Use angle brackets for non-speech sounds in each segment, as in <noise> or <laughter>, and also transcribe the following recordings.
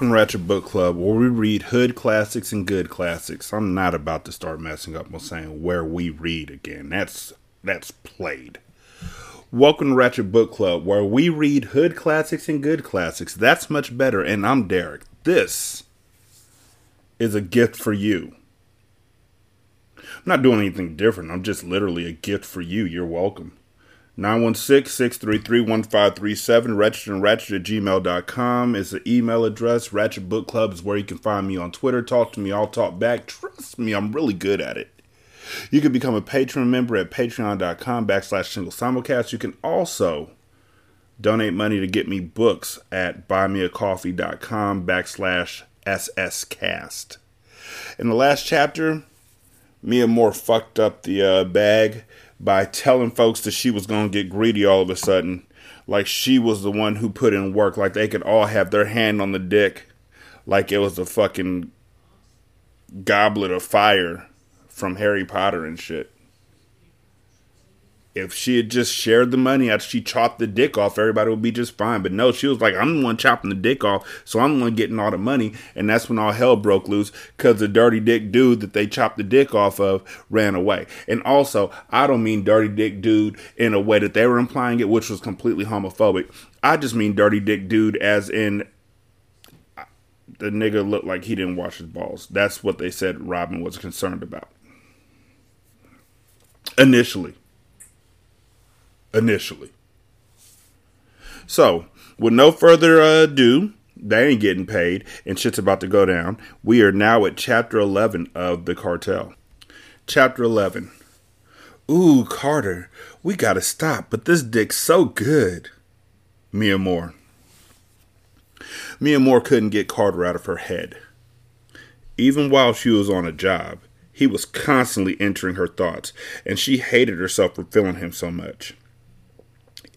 To Ratchet Book Club, where we read hood classics and good classics. I'm not about to start messing up with saying where we read again. That's that's played. Welcome to Ratchet Book Club, where we read hood classics and good classics. That's much better. And I'm Derek. This is a gift for you. I'm not doing anything different. I'm just literally a gift for you. You're welcome. 916-633-1537 wretched and ratchet at gmail.com is the email address. Ratchet book club is where you can find me on twitter. Talk to me i'll talk back. Trust me i'm really good at it. You can become a patron member at patreon.com backslash single simulcast. You can also donate money to get me books at buymeacoffee.com backslash sscast in the last chapter miamor fucked up the uh, bag by telling folks that she was going to get greedy all of a sudden. Like she was the one who put in work. Like they could all have their hand on the dick. Like it was a fucking goblet of fire from Harry Potter and shit if she had just shared the money after she chopped the dick off, everybody would be just fine. But no, she was like, I'm the one chopping the dick off, so I'm the one getting all the money. And that's when all hell broke loose because the dirty dick dude that they chopped the dick off of ran away. And also, I don't mean dirty dick dude in a way that they were implying it, which was completely homophobic. I just mean dirty dick dude as in the nigga looked like he didn't wash his balls. That's what they said Robin was concerned about. Initially initially. So, with no further ado, they ain't getting paid, and shit's about to go down. We are now at chapter 11 of The Cartel. Chapter 11. Ooh, Carter, we gotta stop, but this dick's so good. Miamor. Mia Moore couldn't get Carter out of her head. Even while she was on a job, he was constantly entering her thoughts, and she hated herself for feeling him so much.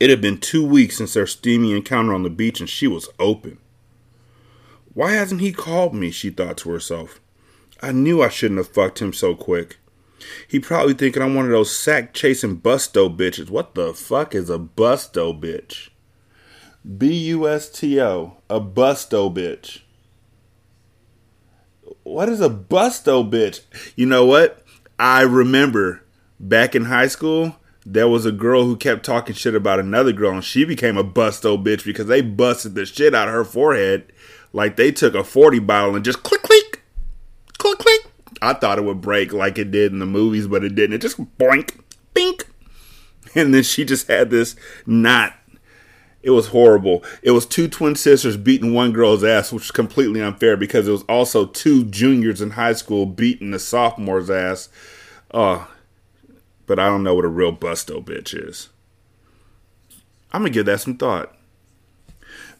It had been two weeks since their steamy encounter on the beach, and she was open. Why hasn't he called me? she thought to herself. I knew I shouldn't have fucked him so quick. He probably thinking I'm one of those sack chasing busto bitches. What the fuck is a busto bitch? B U S T O, a busto bitch. What is a busto bitch? You know what? I remember back in high school, there was a girl who kept talking shit about another girl, and she became a busto bitch because they busted the shit out of her forehead like they took a 40 bottle and just click, click, click, click. I thought it would break like it did in the movies, but it didn't. It just boink, bink. <laughs> And then she just had this knot. It was horrible. It was two twin sisters beating one girl's ass, which was completely unfair because it was also two juniors in high school beating the sophomore's ass. Oh, but I don't know what a real busto bitch is. I'm gonna give that some thought.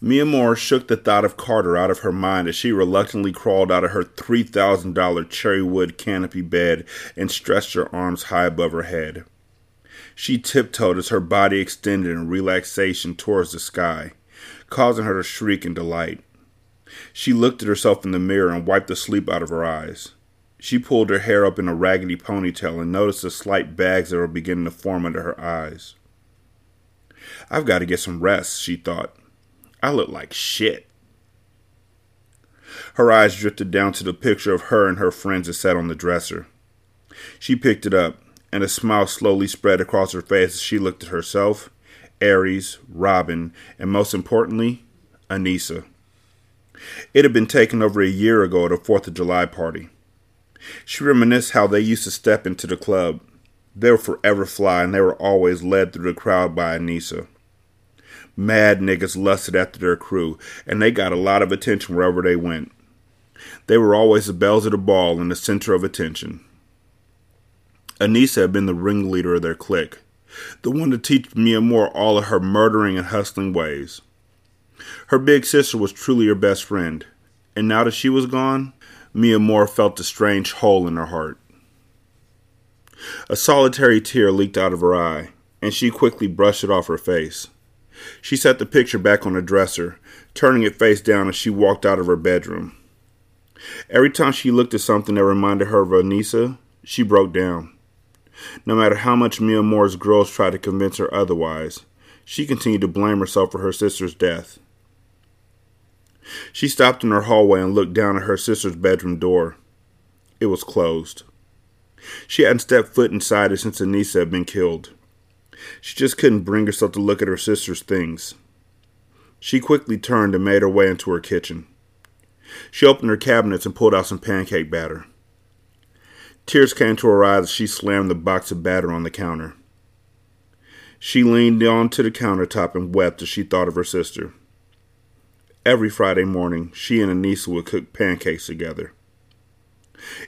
Miamor shook the thought of Carter out of her mind as she reluctantly crawled out of her $3,000 cherry wood canopy bed and stretched her arms high above her head. She tiptoed as her body extended in relaxation towards the sky, causing her to shriek in delight. She looked at herself in the mirror and wiped the sleep out of her eyes. She pulled her hair up in a raggedy ponytail and noticed the slight bags that were beginning to form under her eyes. I've got to get some rest, she thought. I look like shit. Her eyes drifted down to the picture of her and her friends that sat on the dresser. She picked it up, and a smile slowly spread across her face as she looked at herself, Aries, Robin, and most importantly, Anissa. It had been taken over a year ago at a 4th of July party. She reminisced how they used to step into the club. They were forever fly, and they were always led through the crowd by Anissa. Mad niggas lusted after their crew, and they got a lot of attention wherever they went. They were always the belles of the ball and the center of attention. Anissa had been the ringleader of their clique, the one to teach Miamor all of her murdering and hustling ways. Her big sister was truly her best friend, and now that she was gone, Miamor felt a strange hole in her heart. A solitary tear leaked out of her eye, and she quickly brushed it off her face. She set the picture back on the dresser, turning it face down as she walked out of her bedroom. Every time she looked at something that reminded her of Anissa, she broke down. No matter how much Miamor's girls tried to convince her otherwise, she continued to blame herself for her sister's death. She stopped in her hallway and looked down at her sister's bedroom door. It was closed. She hadn't stepped foot inside it since Anissa had been killed. She just couldn't bring herself to look at her sister's things. She quickly turned and made her way into her kitchen. She opened her cabinets and pulled out some pancake batter. Tears came to her eyes as she slammed the box of batter on the counter. She leaned onto the countertop and wept as she thought of her sister. Every Friday morning, she and Anissa would cook pancakes together.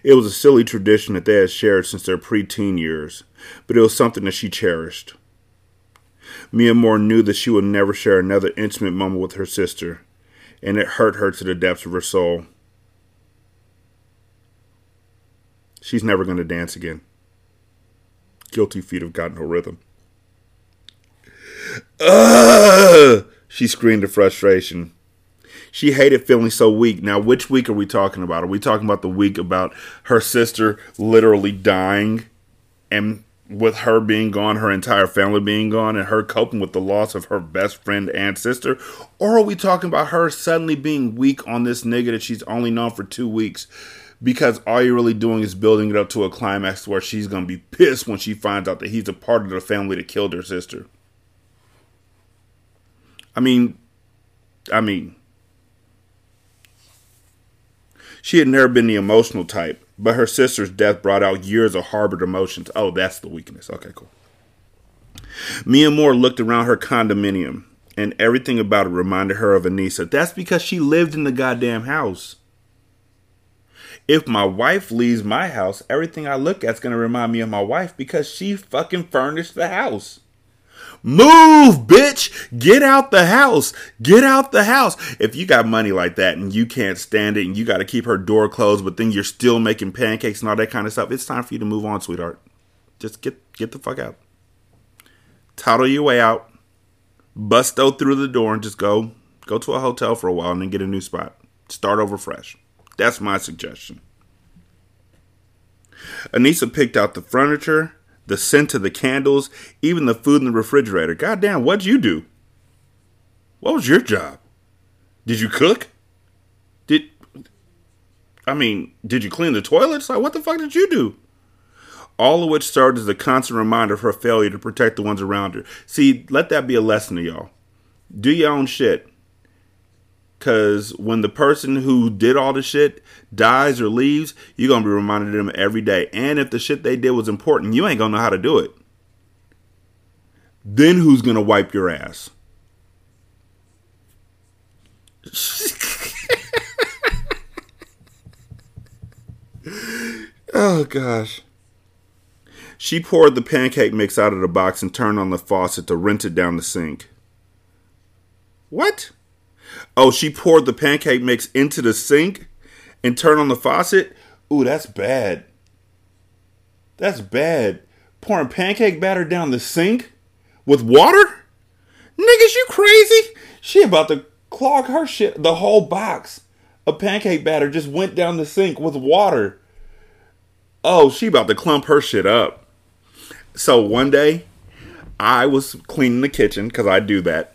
It was a silly tradition that they had shared since their preteen years, but it was something that she cherished. Miamor knew that she would never share another intimate moment with her sister, and it hurt her to the depths of her soul. She's never going to dance again. Guilty feet have got no rhythm. Ugh! She screamed in frustration. She hated feeling so weak. Now, which week are we talking about? Are we talking about the week about her sister literally dying and with her being gone, her entire family being gone, and her coping with the loss of her best friend and sister? Or are we talking about her suddenly being weak on this nigga that she's only known for two weeks? Because all you're really doing is building it up to a climax where she's to be pissed when she finds out that he's a part of the family that killed her sister. I mean, I mean, she had never been the emotional type, but her sister's death brought out years of harbored emotions. Oh, that's the weakness. Okay, cool. Miamor looked around her condominium, and everything about it reminded her of Anissa. That's because she lived in the goddamn house. If my wife leaves my house, everything I look at's gonna remind me of my wife because she fucking furnished the house. Move, bitch! Get out the house! Get out the house! If you got money like that and you can't stand it and you got to keep her door closed, but then you're still making pancakes and all that kind of stuff, it's time for you to move on, sweetheart. Just get get the fuck out. Toddle your way out. Bust out through the door and just go go to a hotel for a while and then get a new spot. Start over fresh. That's my suggestion. Anissa picked out the furniture the scent of the candles, even the food in the refrigerator. Goddamn, what'd you do? What was your job? Did you cook? Did I mean, did you clean the toilets? Like, what the fuck did you do? All of which served as a constant reminder of her failure to protect the ones around her. See, let that be a lesson to y'all. Do your own shit. Because when the person who did all the shit dies or leaves, you're to be reminded of them every day. And if the shit they did was important, you ain't to know how to do it. Then who's to wipe your ass? <laughs> oh, gosh. She poured the pancake mix out of the box and turned on the faucet to rinse it down the sink. What? Oh, she poured the pancake mix into the sink and turned on the faucet? Ooh, that's bad. That's bad. Pouring pancake batter down the sink with water? Niggas, you crazy? She about to clog her shit. The whole box of pancake batter just went down the sink with water. Oh, she about to clump her shit up. So one day, I was cleaning the kitchen because I do that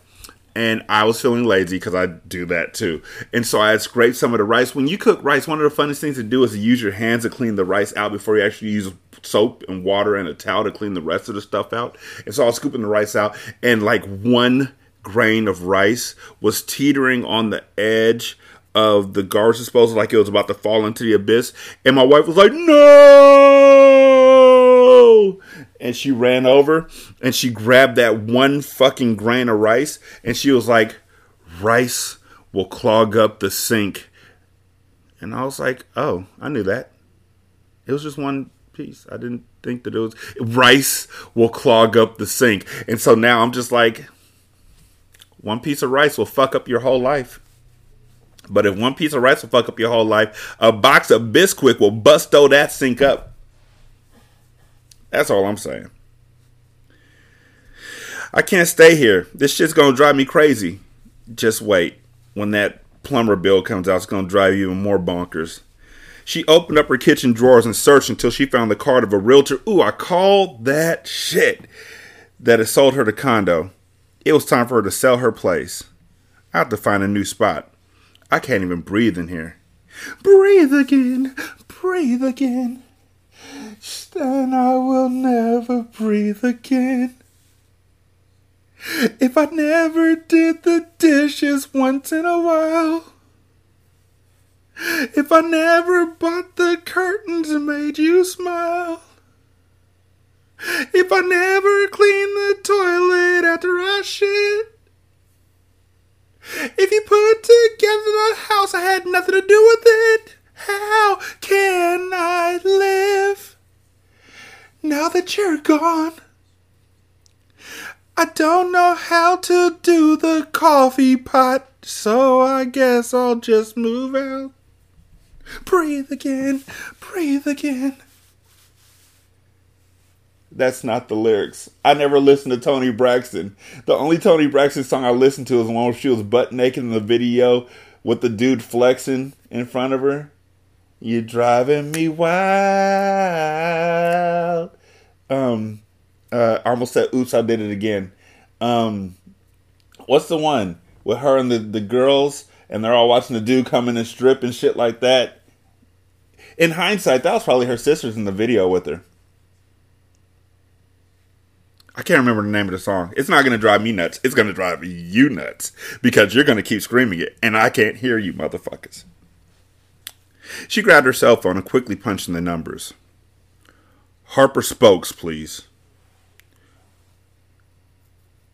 and I was feeling lazy because I do that too. And so I had scraped some of the rice. When you cook rice, one of the funnest things to do is to use your hands to clean the rice out before you actually use soap and water and a towel to clean the rest of the stuff out. And so I was scooping the rice out, and like one grain of rice was teetering on the edge of the garbage disposal like it was about to fall into the abyss. And my wife was like, no! And she ran over and she grabbed that one fucking grain of rice and she was like, rice will clog up the sink. And I was like, oh, I knew that. It was just one piece. I didn't think that it was rice will clog up the sink. And so now I'm just like, one piece of rice will fuck up your whole life. But if one piece of rice will fuck up your whole life, a box of Bisquick will bust that sink up. That's all I'm saying. I can't stay here. This shit's gonna drive me crazy. Just wait. When that plumber bill comes out, it's gonna drive you even more bonkers. She opened up her kitchen drawers and searched until she found the card of a realtor. Ooh, I called that shit that had sold her the condo. It was time for her to sell her place. I have to find a new spot. I can't even breathe in here. Breathe again, breathe again. Then I will never breathe again. If I never did the dishes once in a while. If I never bought the curtains and made you smile. If I never cleaned the toilet after I shit. If you put together the house, I had nothing to do with it. How can I live now that you're gone? I don't know how to do the coffee pot, so I guess I'll just move out. Breathe again, breathe again. That's not the lyrics. I never listened to Toni Braxton. The only Toni Braxton song I listened to was one where she was butt naked in the video with the dude flexing in front of her. You're driving me wild. Um, uh, I almost said, "Oops, I did it again." Um, what's the one with her and the the girls, and they're all watching the dude come in and strip and shit like that? In hindsight, that was probably her sisters in the video with her. I can't remember the name of the song. It's not going to drive me nuts. It's going to drive you nuts because you're going to keep screaming it, and I can't hear you, motherfuckers. She grabbed her cell phone and quickly punched in the numbers. Harper Spokes, please.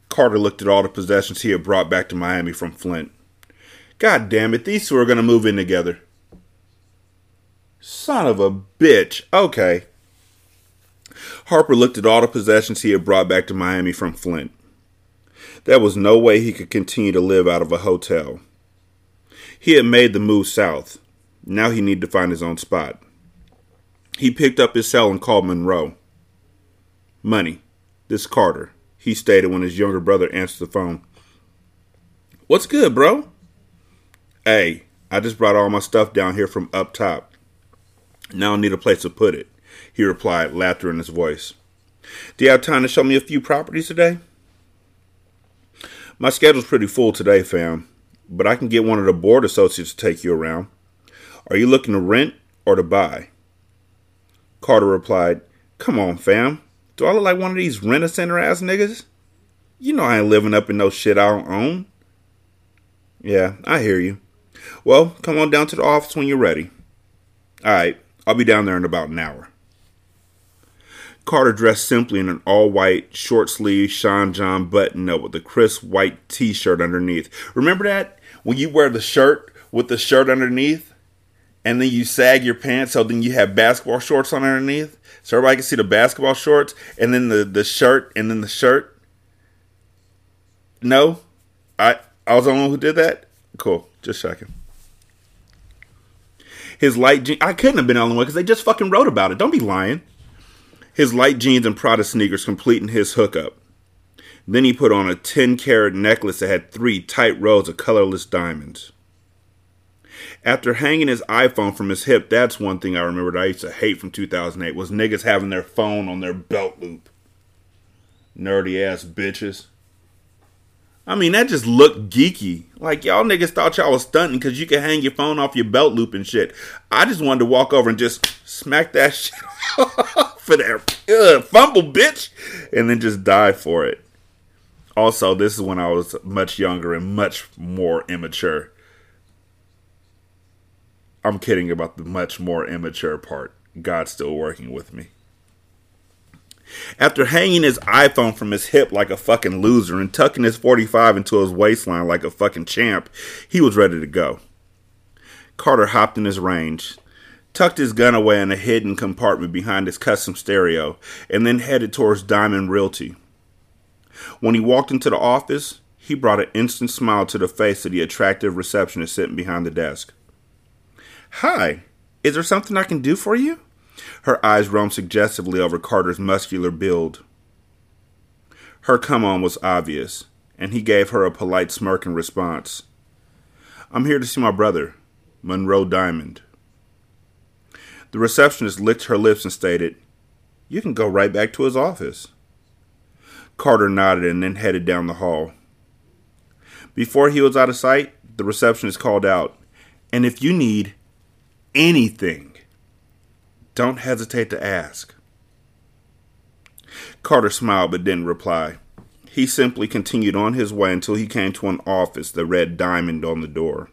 Carter looked at all the possessions he had brought back to Miami from Flint. God damn it, these two are going to move in together. Son of a bitch. Okay. Harper looked at all the possessions he had brought back to Miami from Flint. There was no way he could continue to live out of a hotel. He had made the move south. Now he needed to find his own spot. He picked up his cell and called Monroe. Money. This Carter, he stated when his younger brother answered the phone. What's good, bro? Hey, I just brought all my stuff down here from up top. Now I need a place to put it he replied, laughter in his voice. Do you have time to show me a few properties today? My schedule's pretty full today, fam, but I can get one of the board associates to take you around. Are you looking to rent or to buy? Carter replied, Come on, fam. Do I look like one of these rent a center ass niggas? You know I ain't living up in no shit I don't own. Yeah, I hear you. Well, come on down to the office when you're ready. All right, I'll be down there in about an hour. Carter dressed simply in an all white, short sleeve Sean John button up with a crisp white t shirt underneath. Remember that? When you wear the shirt with the shirt underneath, and then you sag your pants so then you have basketball shorts on underneath, so everybody can see the basketball shorts, and then the, the shirt, and then the shirt. No? I I was the one who did that? Cool. Just checking. His light jeans. I couldn't have been the only one because they just fucking wrote about it. Don't be lying his light jeans and Prada sneakers completing his hookup. Then he put on a 10 carat necklace that had three tight rows of colorless diamonds. After hanging his iPhone from his hip, that's one thing I remembered I used to hate from 2008 was niggas having their phone on their belt loop. Nerdy ass bitches. I mean, that just looked geeky. Like, y'all niggas thought y'all was stunting because you could hang your phone off your belt loop and shit. I just wanted to walk over and just smack that <laughs> shit for there. Ugh, fumble, bitch. And then just die for it. Also, this is when I was much younger and much more immature. I'm kidding about the much more immature part. God's still working with me. After hanging his iPhone from his hip like a fucking loser and tucking his 45 into his waistline like a fucking champ, he was ready to go. Carter hopped in his range, tucked his gun away in a hidden compartment behind his custom stereo, and then headed towards Diamond Realty. When he walked into the office, he brought an instant smile to the face of the attractive receptionist sitting behind the desk. Hi, is there something I can do for you? Her eyes roamed suggestively over Carter's muscular build. Her come on was obvious, and he gave her a polite smirk in response. I'm here to see my brother, Monroe Diamond. The receptionist licked her lips and stated, You can go right back to his office. Carter nodded and then headed down the hall. Before he was out of sight, the receptionist called out, And if you need anything, don't hesitate to ask. Carter smiled but didn't reply. He simply continued on his way until he came to an office that read Diamond on the door.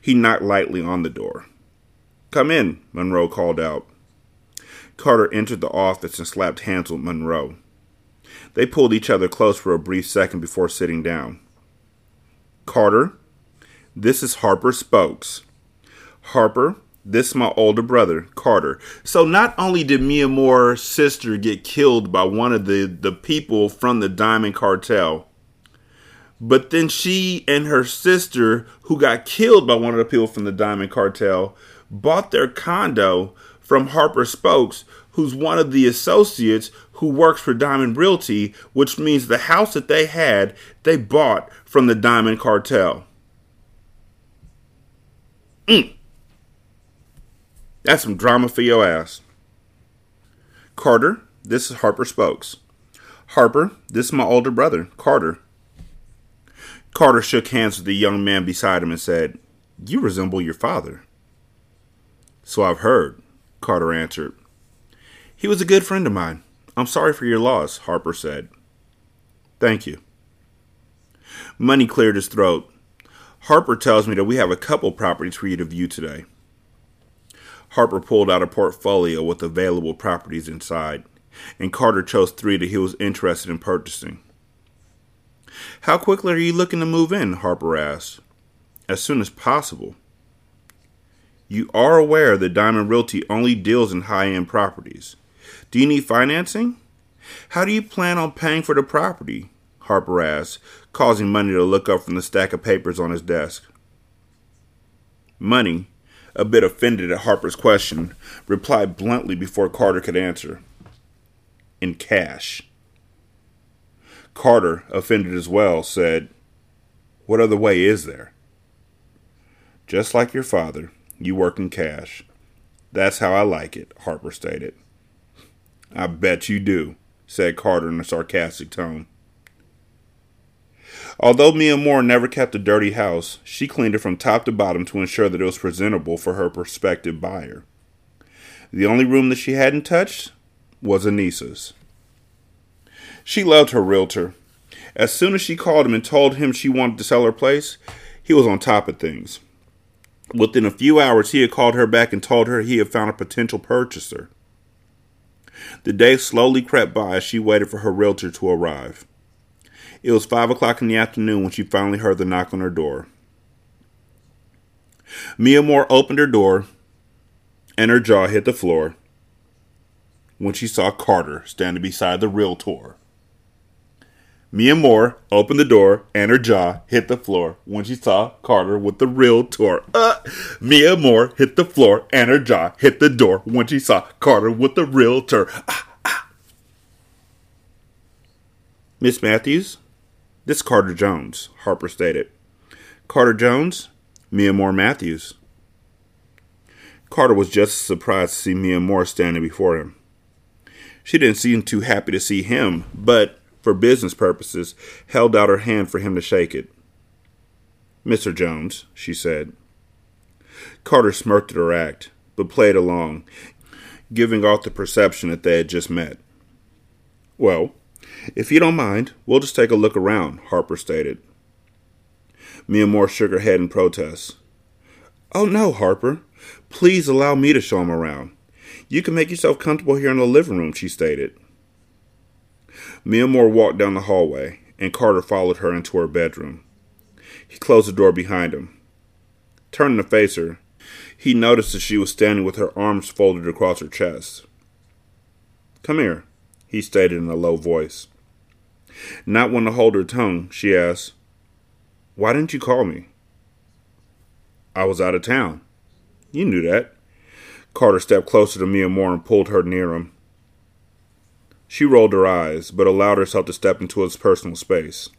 He knocked lightly on the door. Come in, Monroe called out. Carter entered the office and slapped hands with Monroe. They pulled each other close for a brief second before sitting down. Carter, this is Harper Spokes. Harper, this is my older brother, Carter. So not only did Miamor's sister get killed by one of the, the people from the Diamond Cartel, but then she and her sister, who got killed by one of the people from the Diamond Cartel, bought their condo from Harper Spokes, who's one of the associates who works for Diamond Realty, which means the house that they had, they bought from the Diamond Cartel. Mm. That's some drama for your ass. Carter, this is Harper Spokes. Harper, this is my older brother, Carter. Carter shook hands with the young man beside him and said, You resemble your father. So I've heard, Carter answered. He was a good friend of mine. I'm sorry for your loss, Harper said. Thank you. Money cleared his throat. Harper tells me that we have a couple properties for you to view today. Harper pulled out a portfolio with available properties inside, and Carter chose three that he was interested in purchasing. How quickly are you looking to move in? Harper asked. As soon as possible. You are aware that Diamond Realty only deals in high end properties. Do you need financing? How do you plan on paying for the property? Harper asked, causing Money to look up from the stack of papers on his desk. Money, a bit offended at Harper's question, replied bluntly before Carter could answer. In cash. Carter, offended as well, said, What other way is there? Just like your father, you work in cash. That's how I like it, Harper stated. I bet you do, said Carter in a sarcastic tone. Although Miamor never kept a dirty house, she cleaned it from top to bottom to ensure that it was presentable for her prospective buyer. The only room that she hadn't touched was Anissa's. She loved her realtor. As soon as she called him and told him she wanted to sell her place, he was on top of things. Within a few hours, he had called her back and told her he had found a potential purchaser. The day slowly crept by as she waited for her realtor to arrive. It was five o'clock in the afternoon when she finally heard the knock on her door. Miamor opened her door, and her jaw hit the floor when she saw Carter standing beside the realtor. Miamor opened the door and her jaw hit the floor when she saw Carter with the realtor. Uh, Miamor hit the floor and her jaw hit the door when she saw Carter with the realtor. Ah, ah. Miss Matthews, this Carter Jones, Harper stated. Carter Jones, Miamor Matthews. Carter was just surprised to see Miamor standing before him. She didn't seem too happy to see him, but for business purposes, held out her hand for him to shake it. Mr. Jones, she said. Carter smirked at her act, but played along, giving off the perception that they had just met. Well, If you don't mind, we'll just take a look around, Harper stated. Miamor shook her head in protest. Oh no, Harper. Please allow me to show him around. You can make yourself comfortable here in the living room, she stated. Miamor walked down the hallway, and Carter followed her into her bedroom. He closed the door behind him. Turning to face her, he noticed that she was standing with her arms folded across her chest. Come here, he stated in a low voice. Not one to hold her tongue, she asked, Why didn't you call me? I was out of town. You knew that. Carter stepped closer to Miamor and pulled her near him. She rolled her eyes, but allowed herself to step into his personal space.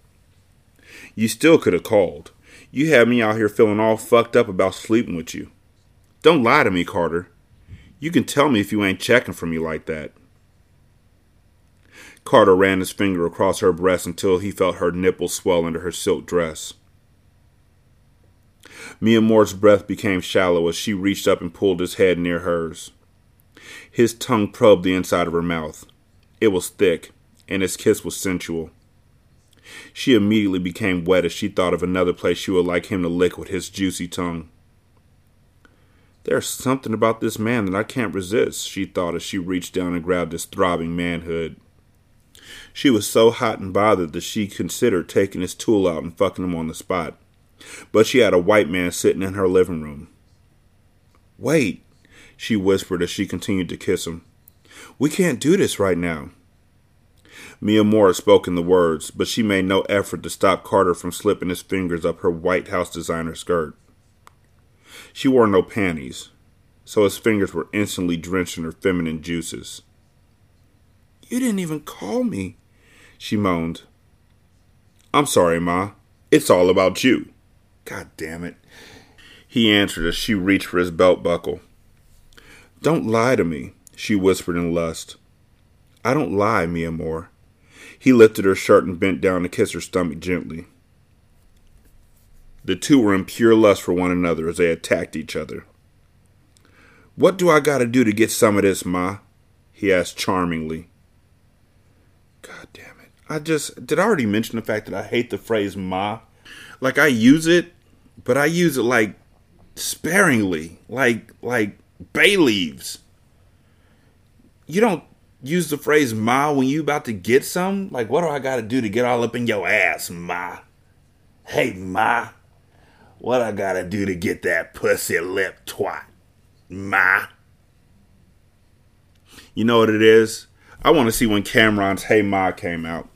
You still could have called. You had me out here feeling all fucked up about sleeping with you. Don't lie to me, Carter. You can tell me if you ain't checking for me like that. Carter ran his finger across her breast until he felt her nipples swell under her silk dress. Miamor's breath became shallow as she reached up and pulled his head near hers. His tongue probed the inside of her mouth. It was thick, and his kiss was sensual. She immediately became wet as she thought of another place she would like him to lick with his juicy tongue. There's something about this man that I can't resist, she thought as she reached down and grabbed his throbbing manhood. She was so hot and bothered that she considered taking his tool out and fucking him on the spot. But she had a white man sitting in her living room. Wait, she whispered as she continued to kiss him. We can't do this right now. Miamor had spoken the words, but she made no effort to stop Carter from slipping his fingers up her White House designer skirt. She wore no panties, so his fingers were instantly drenched in her feminine juices. You didn't even call me, she moaned. I'm sorry, Ma. It's all about you. God damn it. He answered as she reached for his belt buckle. Don't lie to me, she whispered in lust. I don't lie, Miamor. He lifted her shirt and bent down to kiss her stomach gently. The two were in pure lust for one another as they attacked each other. What do I gotta do to get some of this, Ma? he asked charmingly. I just did I already mention the fact that I hate the phrase ma? Like I use it, but I use it like sparingly. Like like bay leaves. You don't use the phrase ma when you about to get some? Like what do I gotta do to get all up in your ass, ma? Hey ma. What I gotta do to get that pussy lip twat? Ma. You know what it is? I want to see when Cam'ron's Hey Ma came out.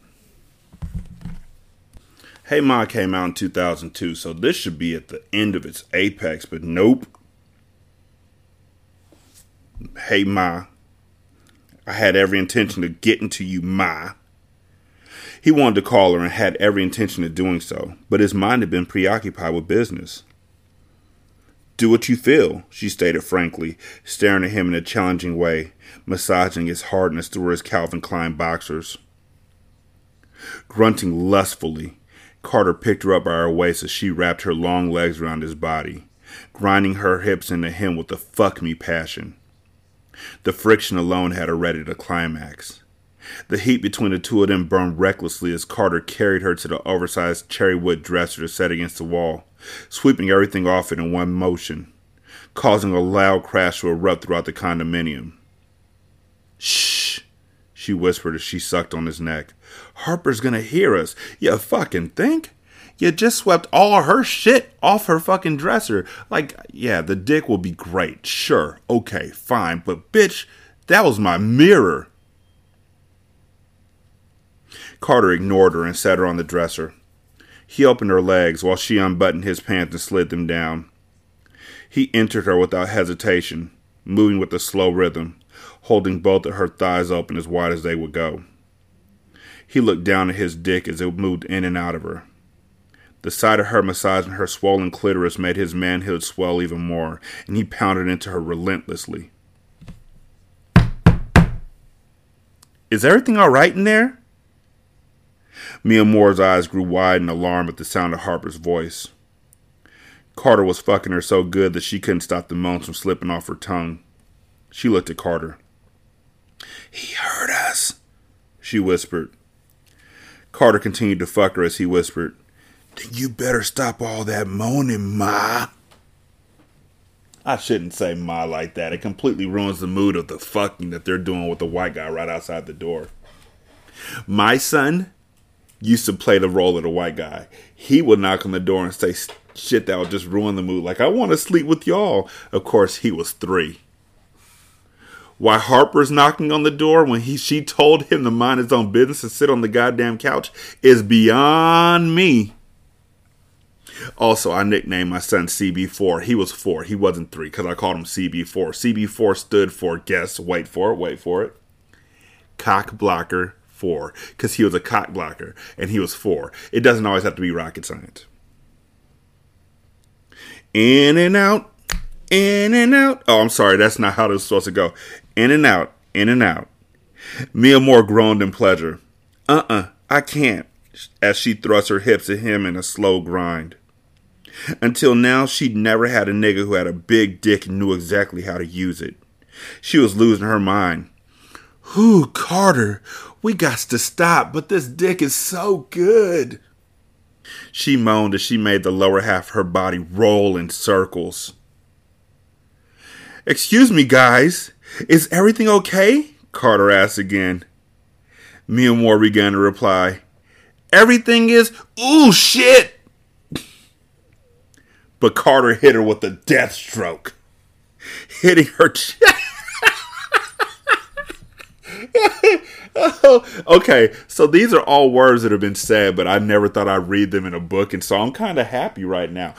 Hey Ma came out in 2002, so this should be at the end of its apex, but nope. Hey Ma. I had every intention of getting to you, Ma. He wanted to call her and had every intention of doing so, but his mind had been preoccupied with business. Do what you feel, she stated frankly, staring at him in a challenging way, massaging his hardness through his Calvin Klein boxers. Grunting lustfully, Carter picked her up by her waist as she wrapped her long legs around his body, grinding her hips into him with a fuck me passion. The friction alone had her ready to climax. The heat between the two of them burned recklessly as Carter carried her to the oversized cherry wood dresser to set against the wall, sweeping everything off it in one motion, causing a loud crash to erupt throughout the condominium. Shh, she whispered as she sucked on his neck. Harper's gonna hear us. You fucking think? You just swept all her shit off her fucking dresser. Like, yeah, the dick will be great. Sure, okay, fine. But bitch, that was my mirror. Carter ignored her and set her on the dresser. He opened her legs while she unbuttoned his pants and slid them down. He entered her without hesitation, moving with a slow rhythm, holding both of her thighs open as wide as they would go. He looked down at his dick as it moved in and out of her. The sight of her massaging her swollen clitoris made his manhood swell even more, and he pounded into her relentlessly. Is everything all right in there? Miamor's eyes grew wide in alarm at the sound of Harper's voice. Carter was fucking her so good that she couldn't stop the moans from slipping off her tongue. She looked at Carter. He heard us, she whispered. Carter continued to fuck her as he whispered, Then you better stop all that moaning, Ma. I shouldn't say Ma like that. It completely ruins the mood of the fucking that they're doing with the white guy right outside the door. My son used to play the role of the white guy. He would knock on the door and say shit that would just ruin the mood. Like, I want to sleep with y'all. Of course, he was three. Why Harper's knocking on the door when he she told him to mind his own business and sit on the goddamn couch is beyond me. Also, I nicknamed my son CB4. He was four. He wasn't three because I called him CB4. CB4 stood for guess, wait for it, wait for it. Cock blocker four because he was a cock blocker and he was four. It doesn't always have to be rocket science. In and out, in and out. Oh, I'm sorry, that's not how this is supposed to go. In and out, in and out. Miamor groaned in pleasure. Uh uh-uh, uh, I can't, as she thrust her hips at him in a slow grind. Until now, she'd never had a nigga who had a big dick and knew exactly how to use it. She was losing her mind. Whew, Carter, we got to stop, but this dick is so good. She moaned as she made the lower half of her body roll in circles. Excuse me, guys. Is everything okay? Carter asked again. Miamor began to reply. Everything is, ooh, shit! <laughs> But Carter hit her with a death stroke, hitting her <laughs> chest. <laughs> Oh, okay, so these are all words that have been said, but I never thought I'd read them in a book, and so I'm kind of happy right now.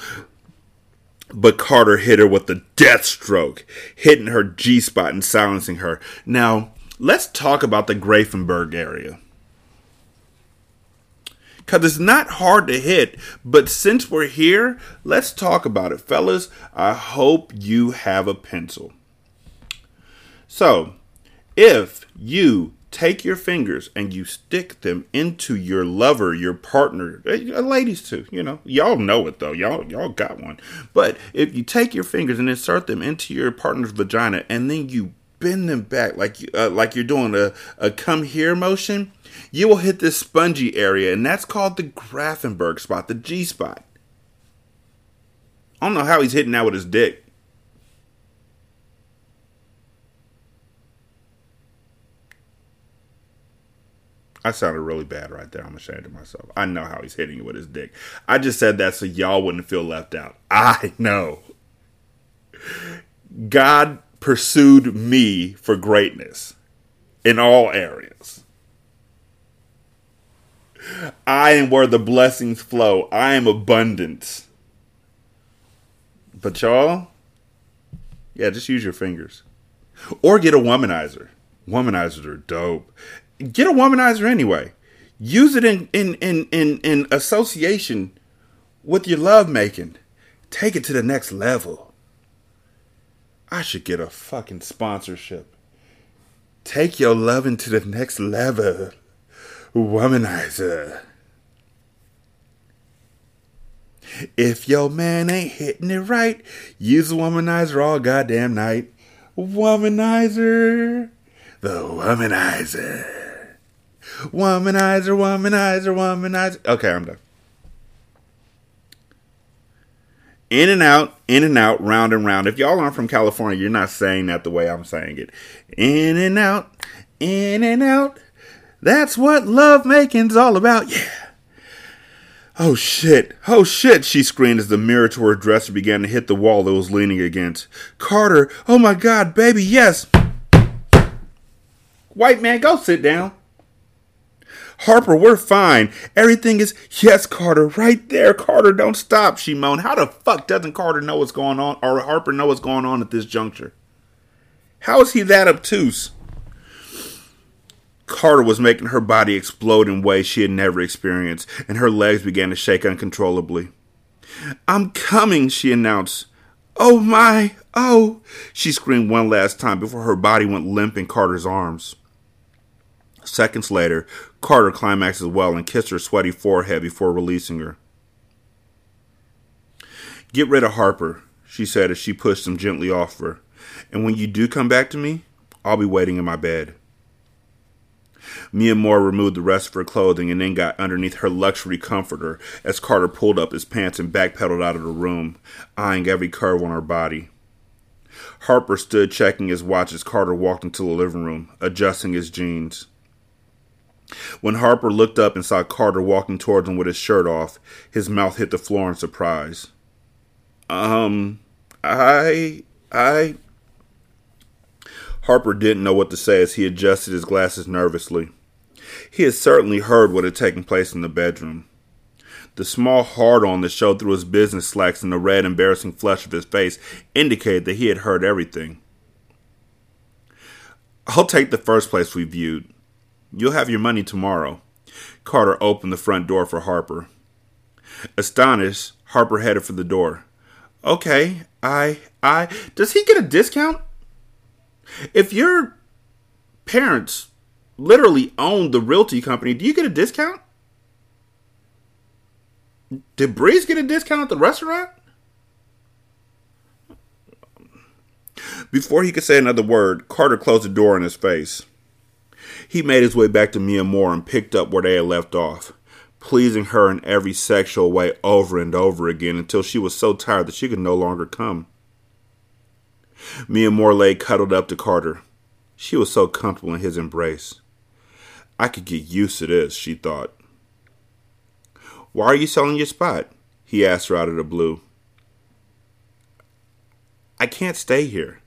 But Carter hit her with the death stroke, hitting her G spot and silencing her. Now, let's talk about the Grafenberg area. Because it's not hard to hit, but since we're here, let's talk about it. Fellas, I hope you have a pencil. So, if you take your fingers and you stick them into your lover, your partner, uh, ladies too, you know, y'all know it though, y'all y'all got one. But if you take your fingers and insert them into your partner's vagina, and then you bend them back like uh, like you're doing a, a come here motion, you will hit this spongy area, and that's called the Grafenberg spot, the G spot. I don't know how he's hitting that with his dick. I sounded really bad right there. I'm ashamed of myself. I know how he's hitting you with his dick. I just said that so y'all wouldn't feel left out. I know. God pursued me for greatness in all areas. I am where the blessings flow. I am abundant. But y'all, yeah, just use your fingers. Or get a womanizer. Womanizers are dope get a womanizer anyway. Use it in in in in, in association with your love making. Take it to the next level. I should get a fucking sponsorship. Take your loving to the next level. Womanizer. If your man ain't hitting it right, use a womanizer all goddamn night. Womanizer. The womanizer. Womanizer, womanizer, womanizer. Okay, I'm done. In and out, in and out, round and round. If y'all aren't from California, you're not saying that the way I'm saying it. In and out, in and out. That's what love making's all about. Yeah. Oh shit, oh shit, she screamed as the mirror to her dresser began to hit the wall that was leaning against. Carter, oh my god, baby, yes. White man, go sit down. Harper, we're fine. Everything is, yes, Carter, right there. Carter, don't stop, she moaned. How the fuck doesn't Carter know what's going on, or Harper know what's going on at this juncture? How is he that obtuse? Carter was making her body explode in ways she had never experienced, and her legs began to shake uncontrollably. I'm coming, she announced. Oh my, oh, she screamed one last time before her body went limp in Carter's arms. Seconds later, Carter climaxed as well and kissed her sweaty forehead before releasing her. Get rid of Harper, she said as she pushed him gently off her. And when you do come back to me, I'll be waiting in my bed. Miamor removed the rest of her clothing and then got underneath her luxury comforter as Carter pulled up his pants and backpedaled out of the room, eyeing every curve on her body. Harper stood checking his watch as Carter walked into the living room, adjusting his jeans. When Harper looked up and saw Carter walking towards him with his shirt off, his mouth hit the floor in surprise. Um, I. I. Harper didn't know what to say as he adjusted his glasses nervously. He had certainly heard what had taken place in the bedroom. The small hard on that showed through his business slacks and the red, embarrassing flush of his face indicated that he had heard everything. I'll take the first place we viewed. You'll have your money tomorrow. Carter opened the front door for Harper. Astonished, Harper headed for the door. Okay, I, I, does he get a discount? If your parents literally own the realty company, do you get a discount? Did Breeze get a discount at the restaurant? Before he could say another word, Carter closed the door in his face. He made his way back to Miamor and picked up where they had left off, pleasing her in every sexual way over and over again until she was so tired that she could no longer come. Miamor lay cuddled up to Carter. She was so comfortable in his embrace. I could get used to this, she thought. Why are you selling your spot? He asked her out of the blue. I can't stay here.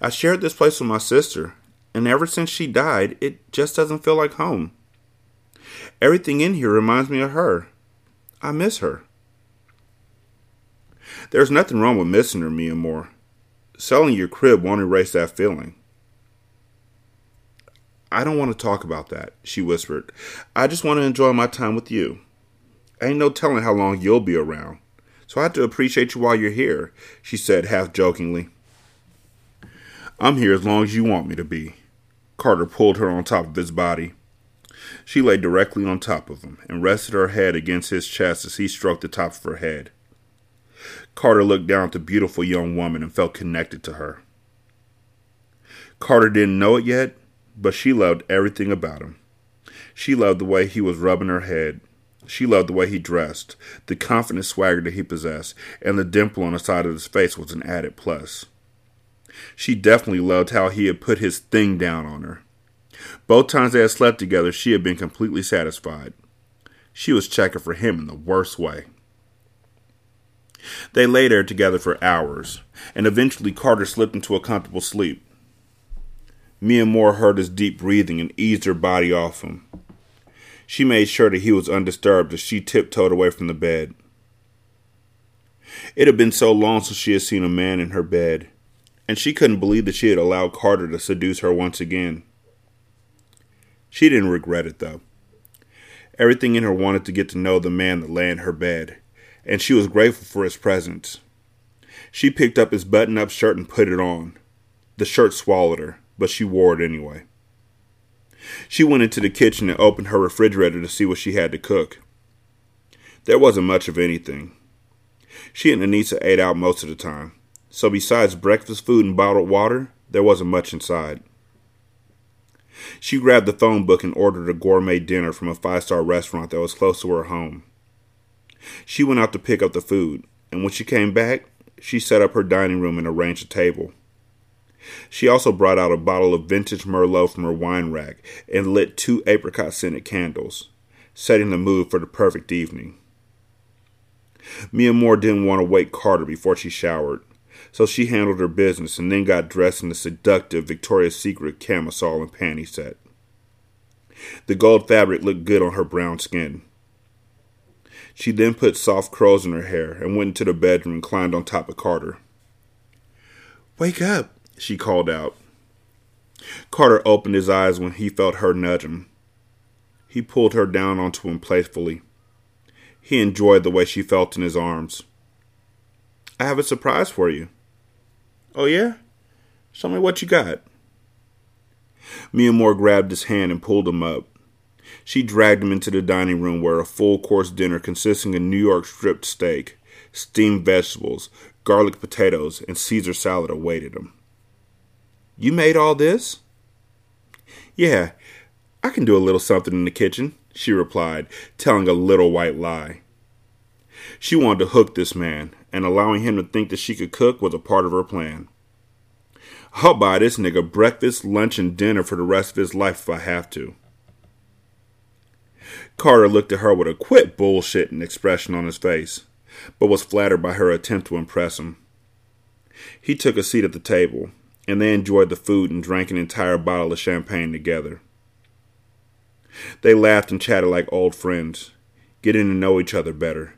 I shared this place with my sister, and ever since she died, it just doesn't feel like home. Everything in here reminds me of her. I miss her. There's nothing wrong with missing her, Miamor. Selling your crib won't erase that feeling. I don't want to talk about that, she whispered. I just want to enjoy my time with you. Ain't no telling how long you'll be around. So I have to appreciate you while you're here, she said half jokingly. I'm here as long as you want me to be. Carter pulled her on top of his body. She lay directly on top of him and rested her head against his chest as he stroked the top of her head. Carter looked down at the beautiful young woman and felt connected to her. Carter didn't know it yet, but she loved everything about him. She loved the way he was rubbing her head. She loved the way he dressed, the confident swagger that he possessed, and the dimple on the side of his face was an added plus. She definitely loved how he had put his thing down on her. Both times they had slept together, she had been completely satisfied. She was checking for him in the worst way. They lay there together for hours, and eventually Carter slipped into a comfortable sleep. Miamor heard his deep breathing and eased her body off him. She made sure that he was undisturbed as she tiptoed away from the bed. It had been so long since she had seen a man in her bed, and she couldn't believe that she had allowed Carter to seduce her once again. She didn't regret it, though. Everything in her wanted to get to know the man that lay in her bed, and she was grateful for his presence. She picked up his button up shirt and put it on. The shirt swallowed her, but she wore it anyway. She went into the kitchen and opened her refrigerator to see what she had to cook. There wasn't much of anything. She and Anissa ate out most of the time, so besides breakfast food and bottled water, there wasn't much inside. She grabbed the phone book and ordered a gourmet dinner from a five star restaurant that was close to her home. She went out to pick up the food, and when she came back, she set up her dining room and arranged a table. She also brought out a bottle of vintage Merlot from her wine rack and lit two apricot scented candles, setting the mood for the perfect evening. Miamor didn't want to wake Carter before she showered, so she handled her business and then got dressed in the seductive Victoria's Secret camisole and panty set. The gold fabric looked good on her brown skin. She then put soft curls in her hair and went into the bedroom and climbed on top of Carter. Wake up, she called out. Carter opened his eyes when he felt her nudge him. He pulled her down onto him playfully. He enjoyed the way she felt in his arms. I have a surprise for you. Oh, yeah? Show me what you got. Miamor grabbed his hand and pulled him up. She dragged him into the dining room where a full course dinner consisting of New York stripped steak, steamed vegetables, garlic potatoes, and Caesar salad awaited him. You made all this? Yeah, I can do a little something in the kitchen, she replied, telling a little white lie. She wanted to hook this man, and allowing him to think that she could cook was a part of her plan. I'll buy this nigga breakfast, lunch, and dinner for the rest of his life if I have to. Carter looked at her with a quit bullshitting expression on his face, but was flattered by her attempt to impress him. He took a seat at the table, and they enjoyed the food and drank an entire bottle of champagne together. They laughed and chatted like old friends, getting to know each other better,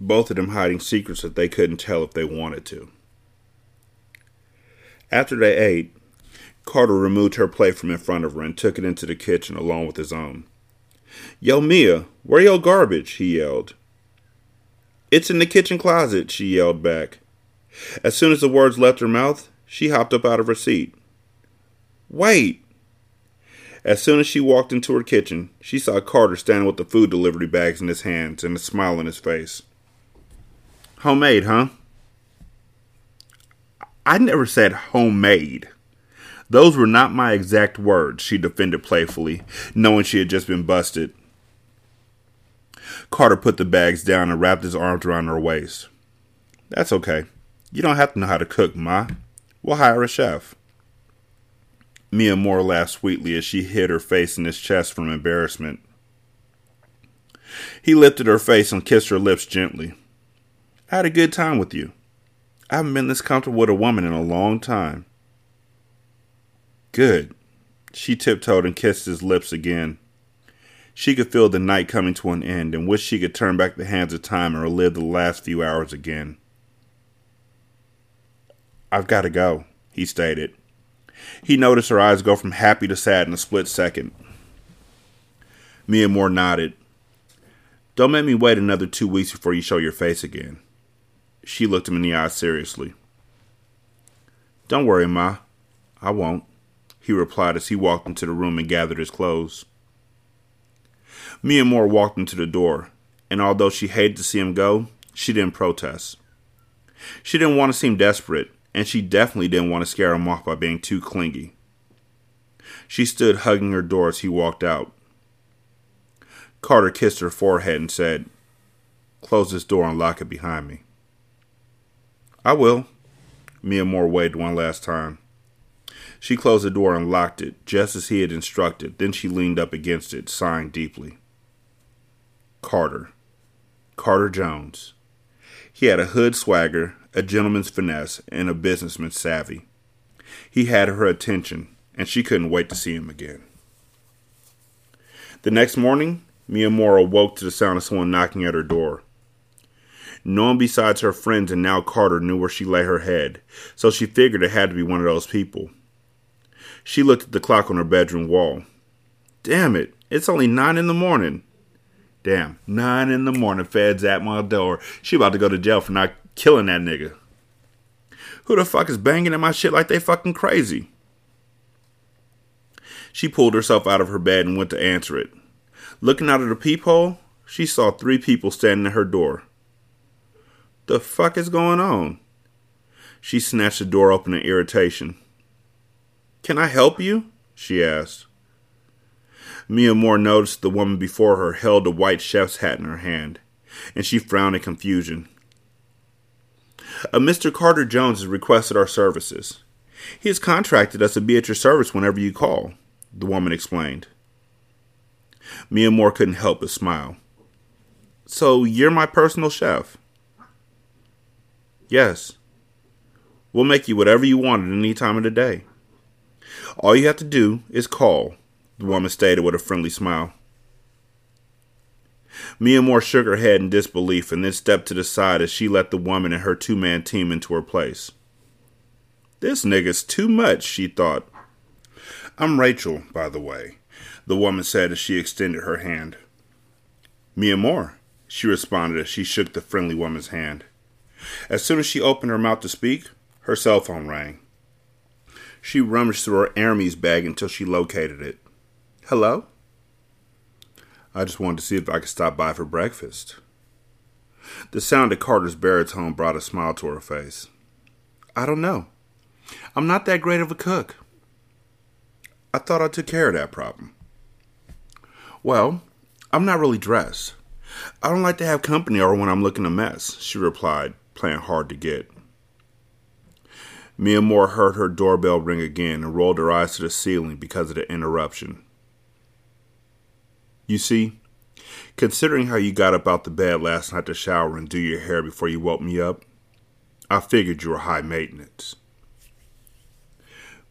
both of them hiding secrets that they couldn't tell if they wanted to. After they ate, Carter removed her plate from in front of her and took it into the kitchen along with his own. Yo, Mia, where your garbage? he yelled. It's in the kitchen closet, she yelled back. As soon as the words left her mouth, she hopped up out of her seat. Wait! As soon as she walked into her kitchen, she saw Carter standing with the food delivery bags in his hands and a smile on his face. Homemade, huh? I never said homemade. Those were not my exact words, she defended playfully, knowing she had just been busted. Carter put the bags down and wrapped his arms around her waist. That's okay. You don't have to know how to cook, Ma. We'll hire a chef. Miamor laughed sweetly as she hid her face in his chest from embarrassment. He lifted her face and kissed her lips gently. I had a good time with you. I haven't been this comfortable with a woman in a long time. Good. She tiptoed and kissed his lips again. She could feel the night coming to an end and wished she could turn back the hands of time and relive the last few hours again. I've got to go, he stated. He noticed her eyes go from happy to sad in a split second. Miamor nodded. Don't make me wait another two weeks before you show your face again. She looked him in the eyes seriously. Don't worry, Ma. I won't, he replied as he walked into the room and gathered his clothes. Miamor walked him to the door, and although she hated to see him go, she didn't protest. She didn't want to seem desperate, and she definitely didn't want to scare him off by being too clingy. She stood hugging her door as he walked out. Carter kissed her forehead and said, Close this door and lock it behind me. I will. Miamor waited one last time. She closed the door and locked it, just as he had instructed. Then she leaned up against it, sighing deeply. Carter. Carter Jones. He had a hood swagger, a gentleman's finesse, and a businessman's savvy. He had her attention, and she couldn't wait to see him again. The next morning, Miamor awoke to the sound of someone knocking at her door. No one besides her friends and now Carter knew where she lay her head, so she figured it had to be one of those people. She looked at the clock on her bedroom wall. Damn it, it's only nine in the morning. Damn, nine in the morning, feds at my door. She about to go to jail for not killing that nigga. Who the fuck is banging at my shit like they fucking crazy? She pulled herself out of her bed and went to answer it. Looking out of the peephole, she saw three people standing at her door. The fuck is going on? She snatched the door open in irritation. Can I help you? she asked. Miamor noticed the woman before her held a white chef's hat in her hand, and she frowned in confusion. A uh, Mr. Carter Jones has requested our services. He has contracted us to be at your service whenever you call, the woman explained. Miamor couldn't help but smile. So you're my personal chef? Yes. We'll make you whatever you want at any time of the day. All you have to do is call, the woman stated with a friendly smile. Miamor shook her head in disbelief and then stepped to the side as she let the woman and her two man team into her place. This nigga's too much, she thought. I'm Rachel, by the way, the woman said as she extended her hand. Miamor, she responded as she shook the friendly woman's hand. As soon as she opened her mouth to speak, her cell phone rang. She rummaged through her Hermes bag until she located it. Hello? I just wanted to see if I could stop by for breakfast. The sound of Carter's baritone brought a smile to her face. I don't know. I'm not that great of a cook. I thought I took care of that problem. Well, I'm not really dressed. I don't like to have company or when I'm looking a mess, she replied, playing hard to get. Miamor heard her doorbell ring again and rolled her eyes to the ceiling because of the interruption. You see, considering how you got up out the bed last night to shower and do your hair before you woke me up, I figured you were high maintenance.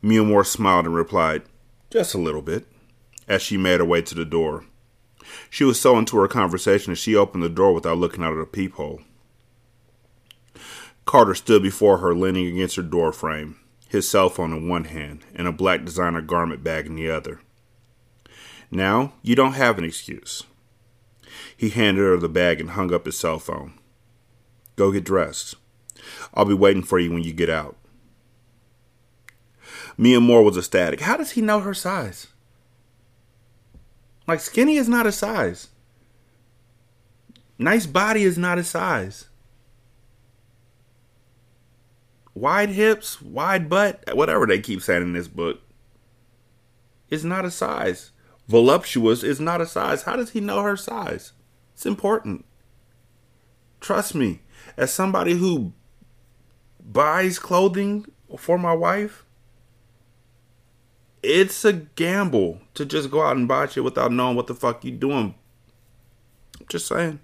Miamor smiled and replied, Just a little bit, as she made her way to the door. She was so into her conversation that she opened the door without looking out of the peephole. Carter stood before her, leaning against her door frame, his cell phone in one hand and a black designer garment bag in the other. Now, you don't have an excuse. He handed her the bag and hung up his cell phone. Go get dressed. I'll be waiting for you when you get out. Miamor was ecstatic. How does he know her size? Like, skinny is not a size. Nice body is not a size. Wide hips, wide butt, whatever they keep saying in this book, is not a size. Voluptuous is not a size. How does he know her size? It's important. Trust me, as somebody who buys clothing for my wife, it's a gamble to just go out and buy shit without knowing what the fuck you're doing. Just saying.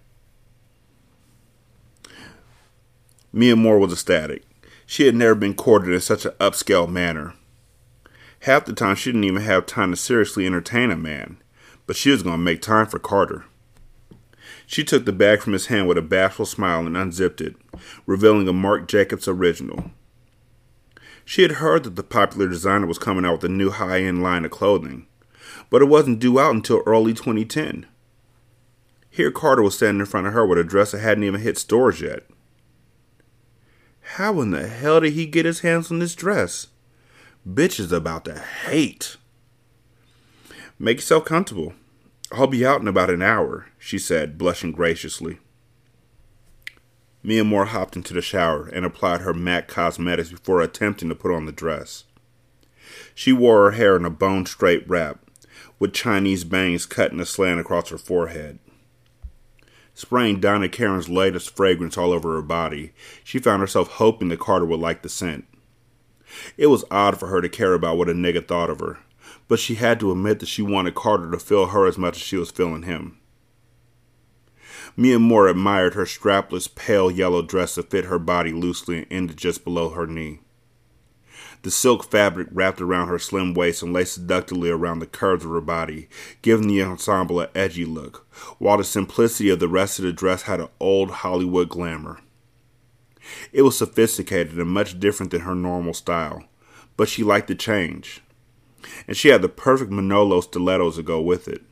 Miamor was ecstatic. She had never been courted in such an upscale manner. Half the time, she didn't even have time to seriously entertain a man, but she was going to make time for Carter. She took the bag from his hand with a bashful smile and unzipped it, revealing a Marc Jacobs original. She had heard that the popular designer was coming out with a new high end line of clothing, but it wasn't due out until early 2010. Here, Carter was standing in front of her with a dress that hadn't even hit stores yet. How in the hell did he get his hands on this dress? Bitch is about to hate. Make yourself comfortable. I'll be out in about an hour, she said, blushing graciously. Miamor hopped into the shower and applied her MAC cosmetics before attempting to put on the dress. She wore her hair in a bone straight wrap, with Chinese bangs cut in a slant across her forehead. Spraying Donna Karan's latest fragrance all over her body, she found herself hoping that Carter would like the scent. It was odd for her to care about what a nigga thought of her, but she had to admit that she wanted Carter to feel her as much as she was feeling him. Miamor admired her strapless, pale yellow dress that fit her body loosely and ended just below her knee. The silk fabric wrapped around her slim waist and lay seductively around the curves of her body, giving the ensemble an edgy look, while the simplicity of the rest of the dress had an old Hollywood glamour. It was sophisticated and much different than her normal style, but she liked the change. And she had the perfect Manolo stilettos to go with it.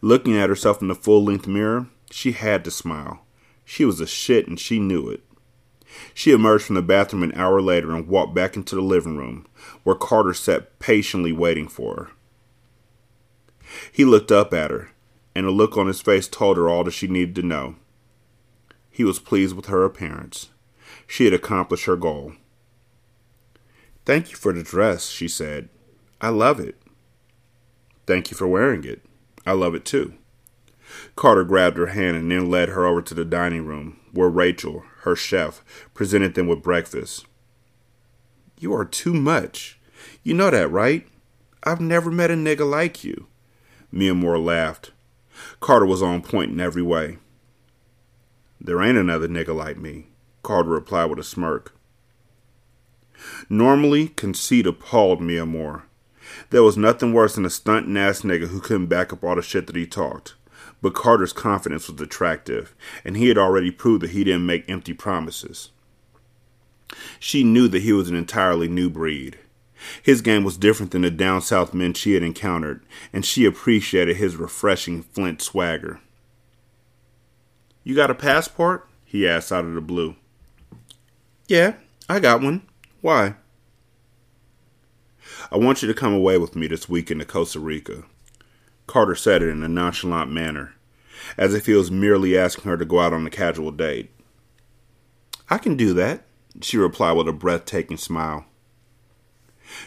Looking at herself in the full length mirror, she had to smile. She was a shit and she knew it. She emerged from the bathroom an hour later and walked back into the living room, where Carter sat patiently waiting for her. He looked up at her, and a look on his face told her all that she needed to know. He was pleased with her appearance. She had accomplished her goal. Thank you for the dress, she said. I love it. Thank you for wearing it. I love it too. Carter grabbed her hand and then led her over to the dining room, where Rachel, her chef, presented them with breakfast. You are too much. You know that, right? I've never met a nigga like you. Miamor laughed. Carter was on point in every way. There ain't another nigga like me, Carter replied with a smirk. Normally, conceit appalled Miamor. There was nothing worse than a stunting ass nigga who couldn't back up all the shit that he talked. But Carter's confidence was attractive, and he had already proved that he didn't make empty promises. She knew that he was an entirely new breed. His game was different than the down south men she had encountered, and she appreciated his refreshing Flint swagger. You got a passport? he asked out of the blue. Yeah, I got one. Why? I want you to come away with me this weekend to Costa Rica. Carter said it in a nonchalant manner, as if he was merely asking her to go out on a casual date. I can do that, she replied with a breathtaking smile.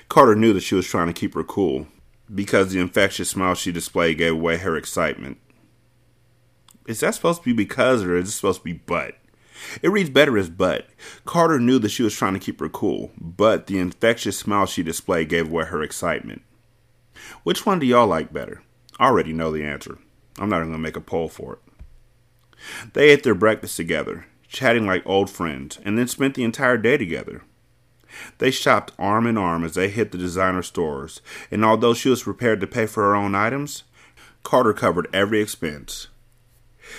Carter knew that she was trying to keep her cool, because the infectious smile she displayed gave away her excitement. Is that supposed to be because or is it supposed to be but? It reads better as but. Carter knew that she was trying to keep her cool, but the infectious smile she displayed gave away her excitement. Which one do y'all like better? I already know the answer. I'm not even going to make a poll for it. They ate their breakfast together, chatting like old friends, and then spent the entire day together. They shopped arm in arm as they hit the designer stores, and although she was prepared to pay for her own items, Carter covered every expense.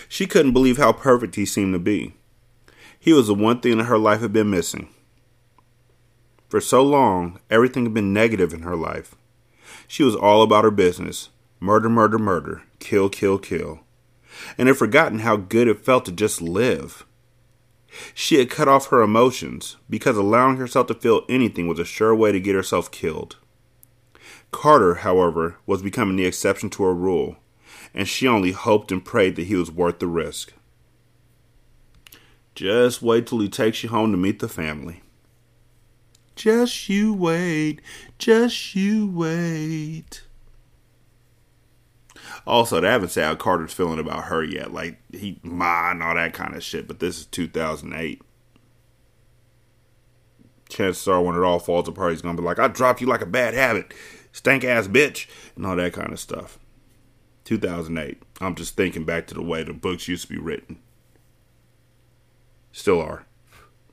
She couldn't believe how perfect he seemed to be. He was the one thing that her life had been missing. For so long, everything had been negative in her life. She was all about her business murder, murder, murder, kill, kill, kill, and had forgotten how good it felt to just live. She had cut off her emotions because allowing herself to feel anything was a sure way to get herself killed. Carter, however, was becoming the exception to her rule, and she only hoped and prayed that he was worth the risk. Just wait till he takes you home to meet the family. Just you wait, just you wait. Also, they haven't said how Carter's feeling about her yet. Like, he, ma, and all that kind of shit. But this is 2008. Chances are when it all falls apart, he's to be like, I dropped you like a bad habit. Stank ass bitch. And all that kind of stuff. 2008. I'm just thinking back to the way the books used to be written. Still are.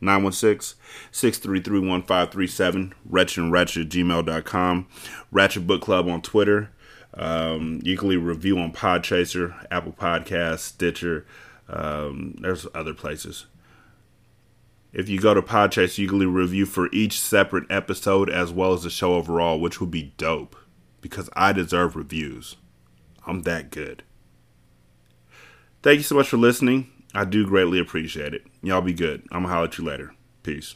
916 633 1537. Wretched and Ratchet gmail.com. Ratchet Book Club on Twitter. Um, you can leave a review on Podchaser, Apple Podcasts, Stitcher. Um, there's other places. If you go to Podchaser, you can leave a review for each separate episode as well as the show overall, which would be dope because I deserve reviews. I'm that good. Thank you so much for listening. I do greatly appreciate it. Y'all be good. I'm going to holler at you later. Peace.